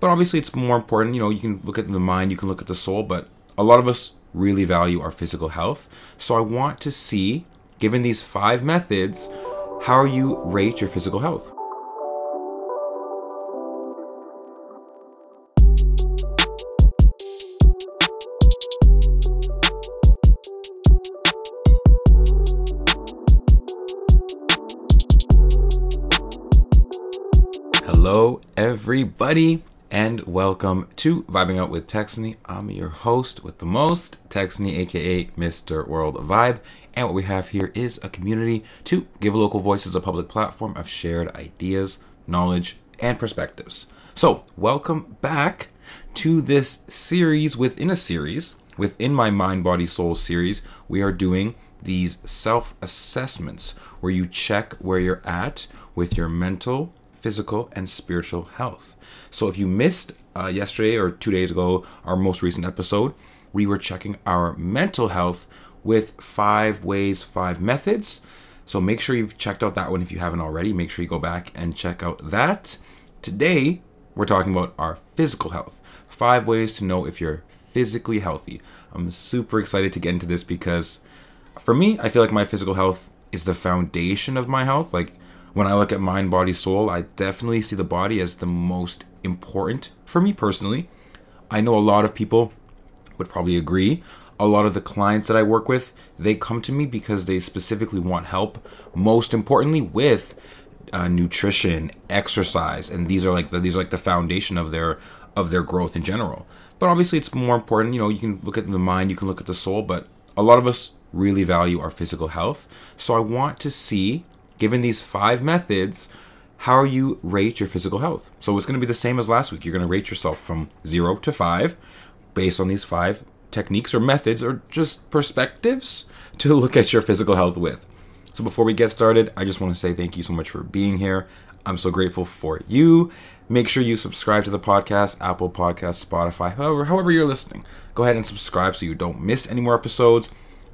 But obviously, it's more important. You know, you can look at the mind, you can look at the soul, but a lot of us really value our physical health. So I want to see, given these five methods, how you rate your physical health. Hello, everybody, and welcome to Vibing Out with Texany. I'm your host with the most, Texany, aka Mr. World Vibe. And what we have here is a community to give local voices a public platform of shared ideas, knowledge, and perspectives. So, welcome back to this series within a series. Within my Mind, Body, Soul series, we are doing these self assessments where you check where you're at with your mental, physical, and spiritual health. So if you missed uh, yesterday or two days ago, our most recent episode, we were checking our mental health with five ways, five methods. So make sure you've checked out that one if you haven't already. Make sure you go back and check out that. Today, we're talking about our physical health. Five ways to know if you're physically healthy. I'm super excited to get into this because for me, I feel like my physical health is the foundation of my health. Like, when I look at mind, body, soul, I definitely see the body as the most important for me personally. I know a lot of people would probably agree. A lot of the clients that I work with, they come to me because they specifically want help, most importantly with uh, nutrition, exercise, and these are like the, these are like the foundation of their of their growth in general. But obviously, it's more important. You know, you can look at the mind, you can look at the soul, but a lot of us really value our physical health. So I want to see given these five methods, how you rate your physical health. So it's going to be the same as last week. You're going to rate yourself from zero to five based on these five techniques or methods or just perspectives to look at your physical health with. So before we get started, I just want to say thank you so much for being here. I'm so grateful for you. Make sure you subscribe to the podcast, Apple Podcast, Spotify, however, however you're listening. Go ahead and subscribe so you don't miss any more episodes.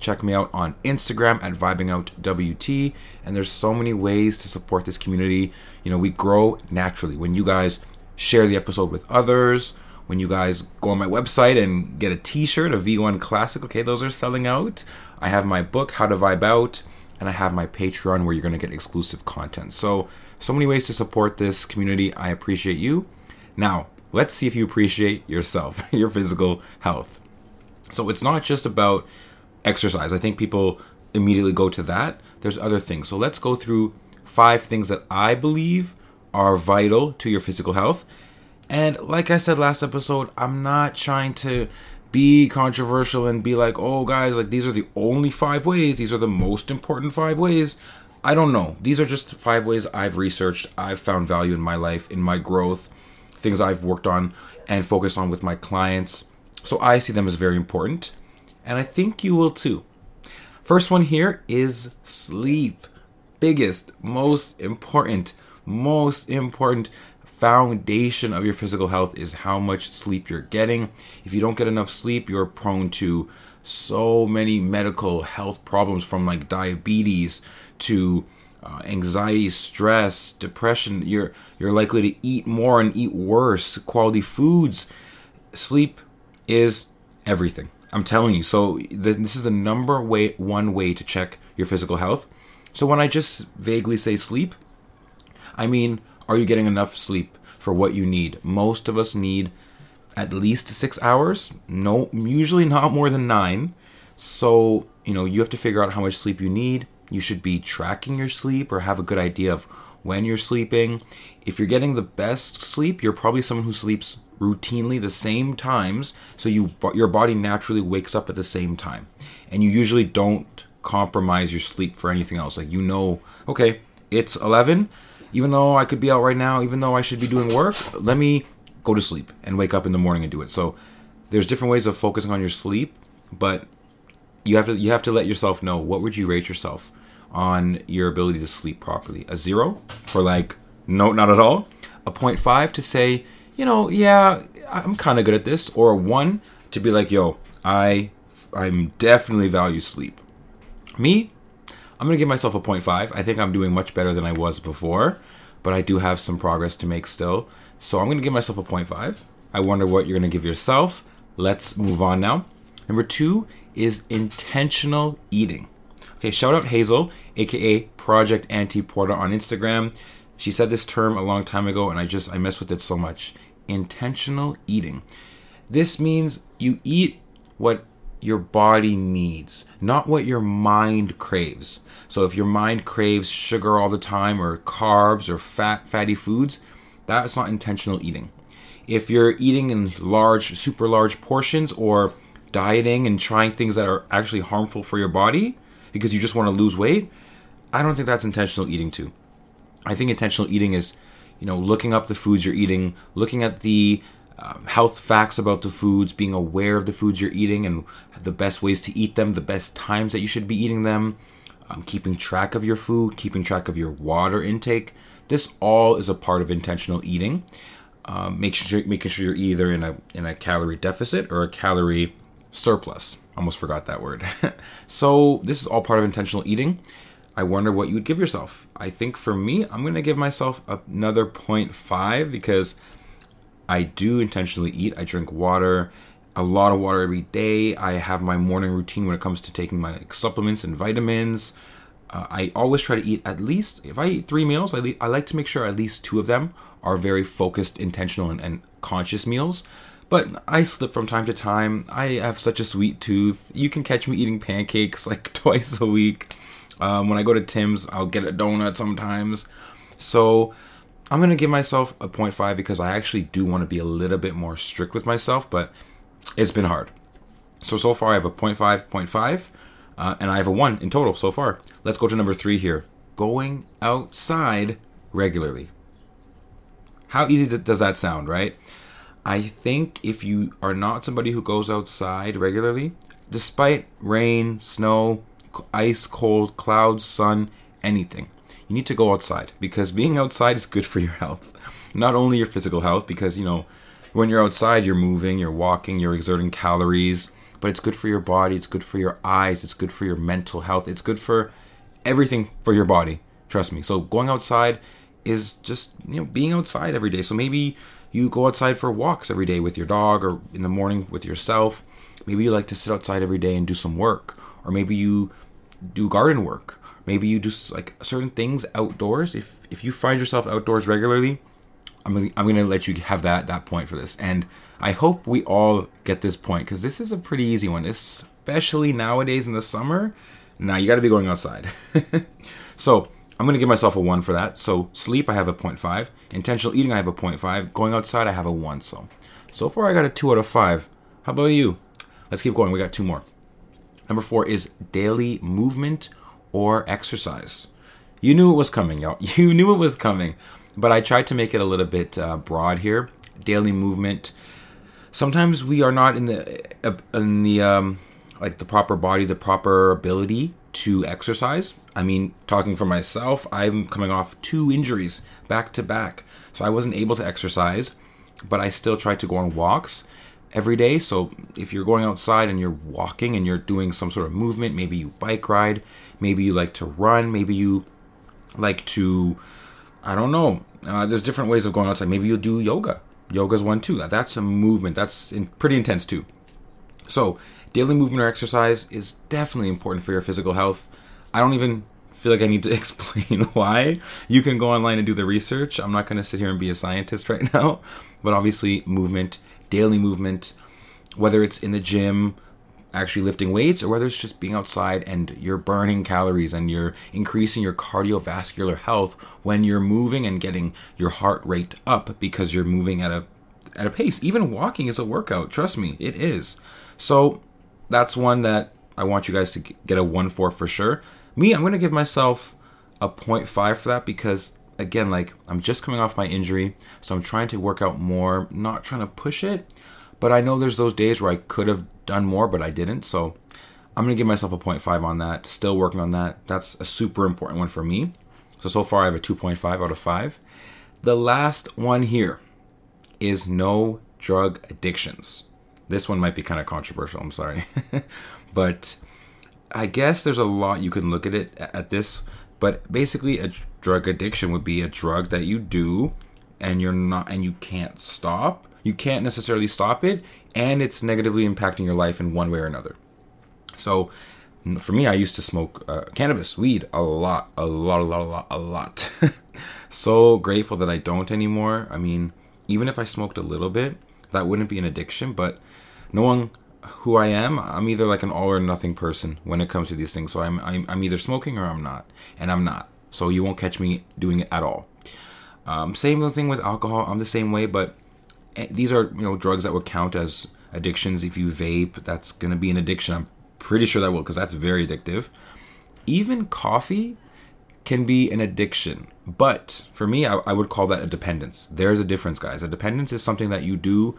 Check me out on Instagram at vibingoutwt. And there's so many ways to support this community. You know, we grow naturally when you guys share the episode with others. When you guys go on my website and get a T-shirt, a V1 Classic, okay, those are selling out. I have my book, How to Vibe Out, and I have my Patreon where you're gonna get exclusive content. So, so many ways to support this community. I appreciate you. Now, let's see if you appreciate yourself, your physical health. So it's not just about exercise. I think people immediately go to that. There's other things. So let's go through five things that I believe are vital to your physical health. And like I said last episode, I'm not trying to be controversial and be like, oh, guys, like these are the only five ways. These are the most important five ways. I don't know. These are just five ways I've researched, I've found value in my life, in my growth, things I've worked on and focused on with my clients. So I see them as very important and I think you will too. First one here is sleep. Biggest, most important, most important foundation of your physical health is how much sleep you're getting. If you don't get enough sleep, you're prone to so many medical health problems from like diabetes to uh, anxiety, stress, depression. You're you're likely to eat more and eat worse quality foods. Sleep is everything. I'm telling you. So this is the number way one way to check your physical health. So when I just vaguely say sleep, I mean, are you getting enough sleep for what you need? Most of us need at least six hours. No, usually not more than nine. So you know you have to figure out how much sleep you need. You should be tracking your sleep or have a good idea of when you're sleeping. If you're getting the best sleep, you're probably someone who sleeps routinely the same times so you your body naturally wakes up at the same time. And you usually don't compromise your sleep for anything else. Like you know okay it's 11 even though I could be out right now even though I should be doing work let me go to sleep and wake up in the morning and do it. So there's different ways of focusing on your sleep but you have to you have to let yourself know what would you rate yourself on your ability to sleep properly a 0 for like no not at all a 0.5 to say you know, yeah, I'm kind of good at this, or a one to be like, yo, I I'm definitely value sleep. Me, I'm gonna give myself a 0.5. I think I'm doing much better than I was before, but I do have some progress to make still. So I'm to give myself a 0.5. I wonder what you're to give yourself. Let's move on now. Number two is intentional eating. Okay, shout out Hazel, aka Project Anti Porter on Instagram. She said this term a long time ago, and I just I mess with it so much. Intentional eating. This means you eat what your body needs, not what your mind craves. So if your mind craves sugar all the time or carbs or fat fatty foods, that's not intentional eating. If you're eating in large, super large portions or dieting and trying things that are actually harmful for your body because you just want to lose weight, I don't think that's intentional eating too. I think intentional eating is, you know, looking up the foods you're eating, looking at the um, health facts about the foods, being aware of the foods you're eating and the best ways to eat them, the best times that you should be eating them, um, keeping track of your food, keeping track of your water intake. This all is a part of intentional eating. Um, making sure making sure you're either in a in a calorie deficit or a calorie surplus. Almost forgot that word. so this is all part of intentional eating. I wonder what you would give yourself. I think for me, I'm going to give myself another 0.5 because I do intentionally eat. I drink water, a lot of water every day. I have my morning routine when it comes to taking my supplements and vitamins. Uh, I always try to eat at least, if I eat three meals, I, le- I like to make sure at least two of them are very focused, intentional, and, and conscious meals. But I slip from time to time. I have such a sweet tooth. You can catch me eating pancakes like twice a week. Um, when I go to Tim's, I'll get a donut sometimes. So I'm going to give myself a 0.5 because I actually do want to be a little bit more strict with myself, but it's been hard. So, so far I have a 0.5, 0.5, uh, and I have a 1 in total so far. Let's go to number 3 here. Going outside regularly. How easy does that sound, right? I think if you are not somebody who goes outside regularly, despite rain, snow, ice, cold, clouds, sun, anything, you need to go outside because being outside is good for your health. Not only your physical health, because, you know, when you're outside, you're moving, you're walking, you're exerting calories, but it's good for your body, it's good for your eyes, it's good for your mental health, it's good for everything for your body. Trust me. So going outside is just, you know, being outside every day. So maybe you go outside for walks every day with your dog or in the morning with yourself. Maybe you like to sit outside every day and do some work, or maybe you do garden work, maybe you do like certain things outdoors. If if you find yourself outdoors regularly i'm gonna, I'm gonna let you have that that point for this. And i hope we all get this point because this is a pretty easy one especially nowadays in the summer. Now you got to be going outside. So i'm gonna give myself a 1 for that so sleep i have a 0.5 intentional eating i have a 0.5 going outside i have a 1 so so far i got a 2 out of 5 how about you let's keep going we got two more number four is daily movement or exercise. You knew it was coming, y'all. You knew it was coming. But I tried to make it a little bit uh, broad here. Daily movement. Sometimes we are not in the uh, in the um, like the proper body, the proper ability to exercise. I mean, talking for myself, I'm coming off two injuries back to back, so I wasn't able to exercise. But I still tried to go on walks every day. So if you're going outside and you're walking and you're doing some sort of movement, maybe you bike ride, maybe you like to run, maybe you like to, I don't know. Uh, there's different ways of going outside. Maybe you'll do yoga. Yoga's one too. That's a movement. That's in, pretty intense too. So daily movement or exercise is definitely important for your physical health. I don't even feel like I need to explain why. You can go online and do the research. I'm not going to sit here and be a scientist right now, but obviously, movement daily movement, whether it's in the gym, actually lifting weights, or whether it's just being outside and you're burning calories and you're increasing your cardiovascular health when you're moving and getting your heart rate up because you're moving at a at a pace. Even walking is a workout. Trust me, it is. So that's one that I want you guys to get a one for for sure. Me, I'm gonna give myself a 0.5 for that because again, like I'm just coming off my injury, so I'm trying to work out more, not trying to push it. But I know there's those days where I could have done more, but I didn't. So I'm gonna give myself a 0.5 on that. Still working on that. That's a super important one for me. So so far I have a 2.5 out of 5. The last one here is no drug addictions. This one might be kind of controversial, I'm sorry. but I guess there's a lot you can look at it at this but basically, a drug addiction would be a drug that you do and you're not and you can't stop, you can't necessarily stop it and it's negatively impacting your life in one way or another. So for me, I used to smoke uh, cannabis, weed, a lot, a lot, a lot, a lot, a lot. so grateful that I don't anymore. I mean, even if I smoked a little bit, that wouldn't be an addiction. But knowing who I am, I'm either like an all or nothing person when it comes to these things. So I'm, I'm, I'm either smoking or I'm not, and I'm not. So you won't catch me doing it at all. Um, same thing with alcohol. I'm the same way, but eh, these are you know drugs that would count as addictions. If you vape, that's gonna be an addiction. I'm pretty sure that will because that's very addictive. Even coffee can be an addiction, but for me, I, I would call that a dependence. There's a difference, guys. A dependence is something that you do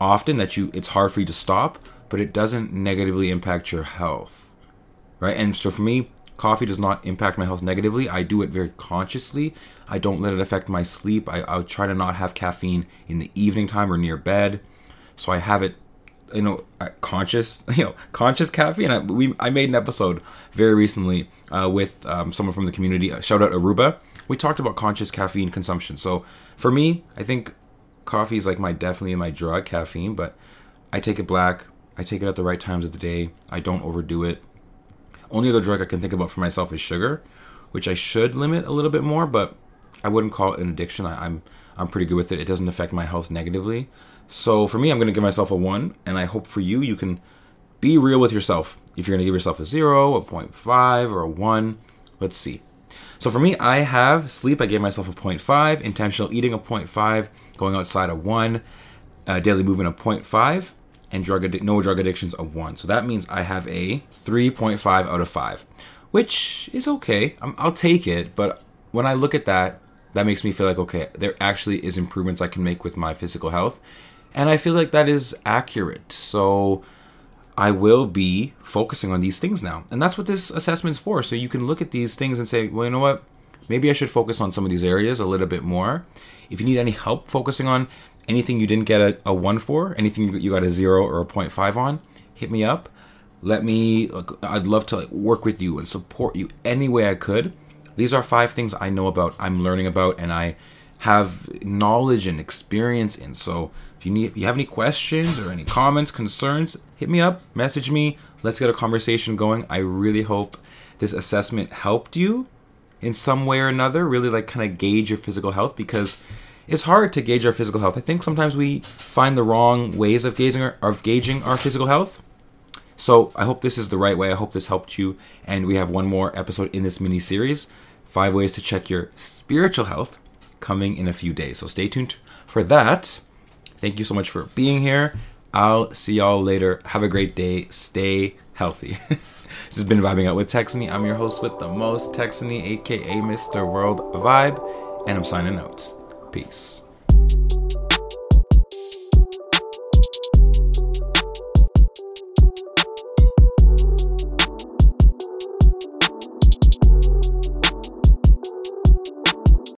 often that you it's hard for you to stop, but it doesn't negatively impact your health, right? And so for me, coffee does not impact my health negatively. I do it very consciously. I don't let it affect my sleep. I, I try to not have caffeine in the evening time or near bed. So I have it you know conscious you know conscious caffeine I, we I made an episode very recently uh, with um, someone from the community uh, shout out Aruba we talked about conscious caffeine consumption so for me I think coffee is like my definitely my drug caffeine but I take it black. I take it at the right times of the day. I don't overdo it. Only other drug I can think about for myself is sugar which I should limit a little bit more but I wouldn't call it an addiction. I, I'm I'm pretty good with it. It doesn't affect my health negatively. So for me, I'm going to give myself a one, and I hope for you, you can be real with yourself. If you're going to give yourself a zero, a 0.5, or a one, let's see. So for me, I have sleep. I gave myself a 0.5, intentional eating a 0.5, going outside a one, uh, daily movement a 0.5, and drug no drug addictions a one. So that means I have a 3.5 out of five, which is okay. i I'll take it. But when I look at that, that makes me feel like okay, there actually is improvements I can make with my physical health and I feel like that is accurate. So I will be focusing on these things now. And that's what this assessment's for. So you can look at these things and say, well, you know what? Maybe I should focus on some of these areas a little bit more. If you need any help focusing on anything you didn't get a, a 1 for, anything you got a 0 or a 0.5 on, hit me up. Let me, I'd love to work with you and support you any way I could. These are five things I know about, I'm learning about, and I have knowledge and experience in. So if you need, if you have any questions or any comments, concerns, hit me up, message me. Let's get a conversation going. I really hope this assessment helped you in some way or another. Really, like kind of gauge your physical health because it's hard to gauge our physical health. I think sometimes we find the wrong ways of gauging our, of gauging our physical health. So I hope this is the right way. I hope this helped you. And we have one more episode in this mini series: five ways to check your spiritual health coming in a few days. So stay tuned for that. Thank you so much for being here. I'll see y'all later. Have a great day. Stay healthy. this has been Vibing Out with Texany. I'm your host with the most, Texany, aka Mr. World Vibe, and I'm signing out. Peace.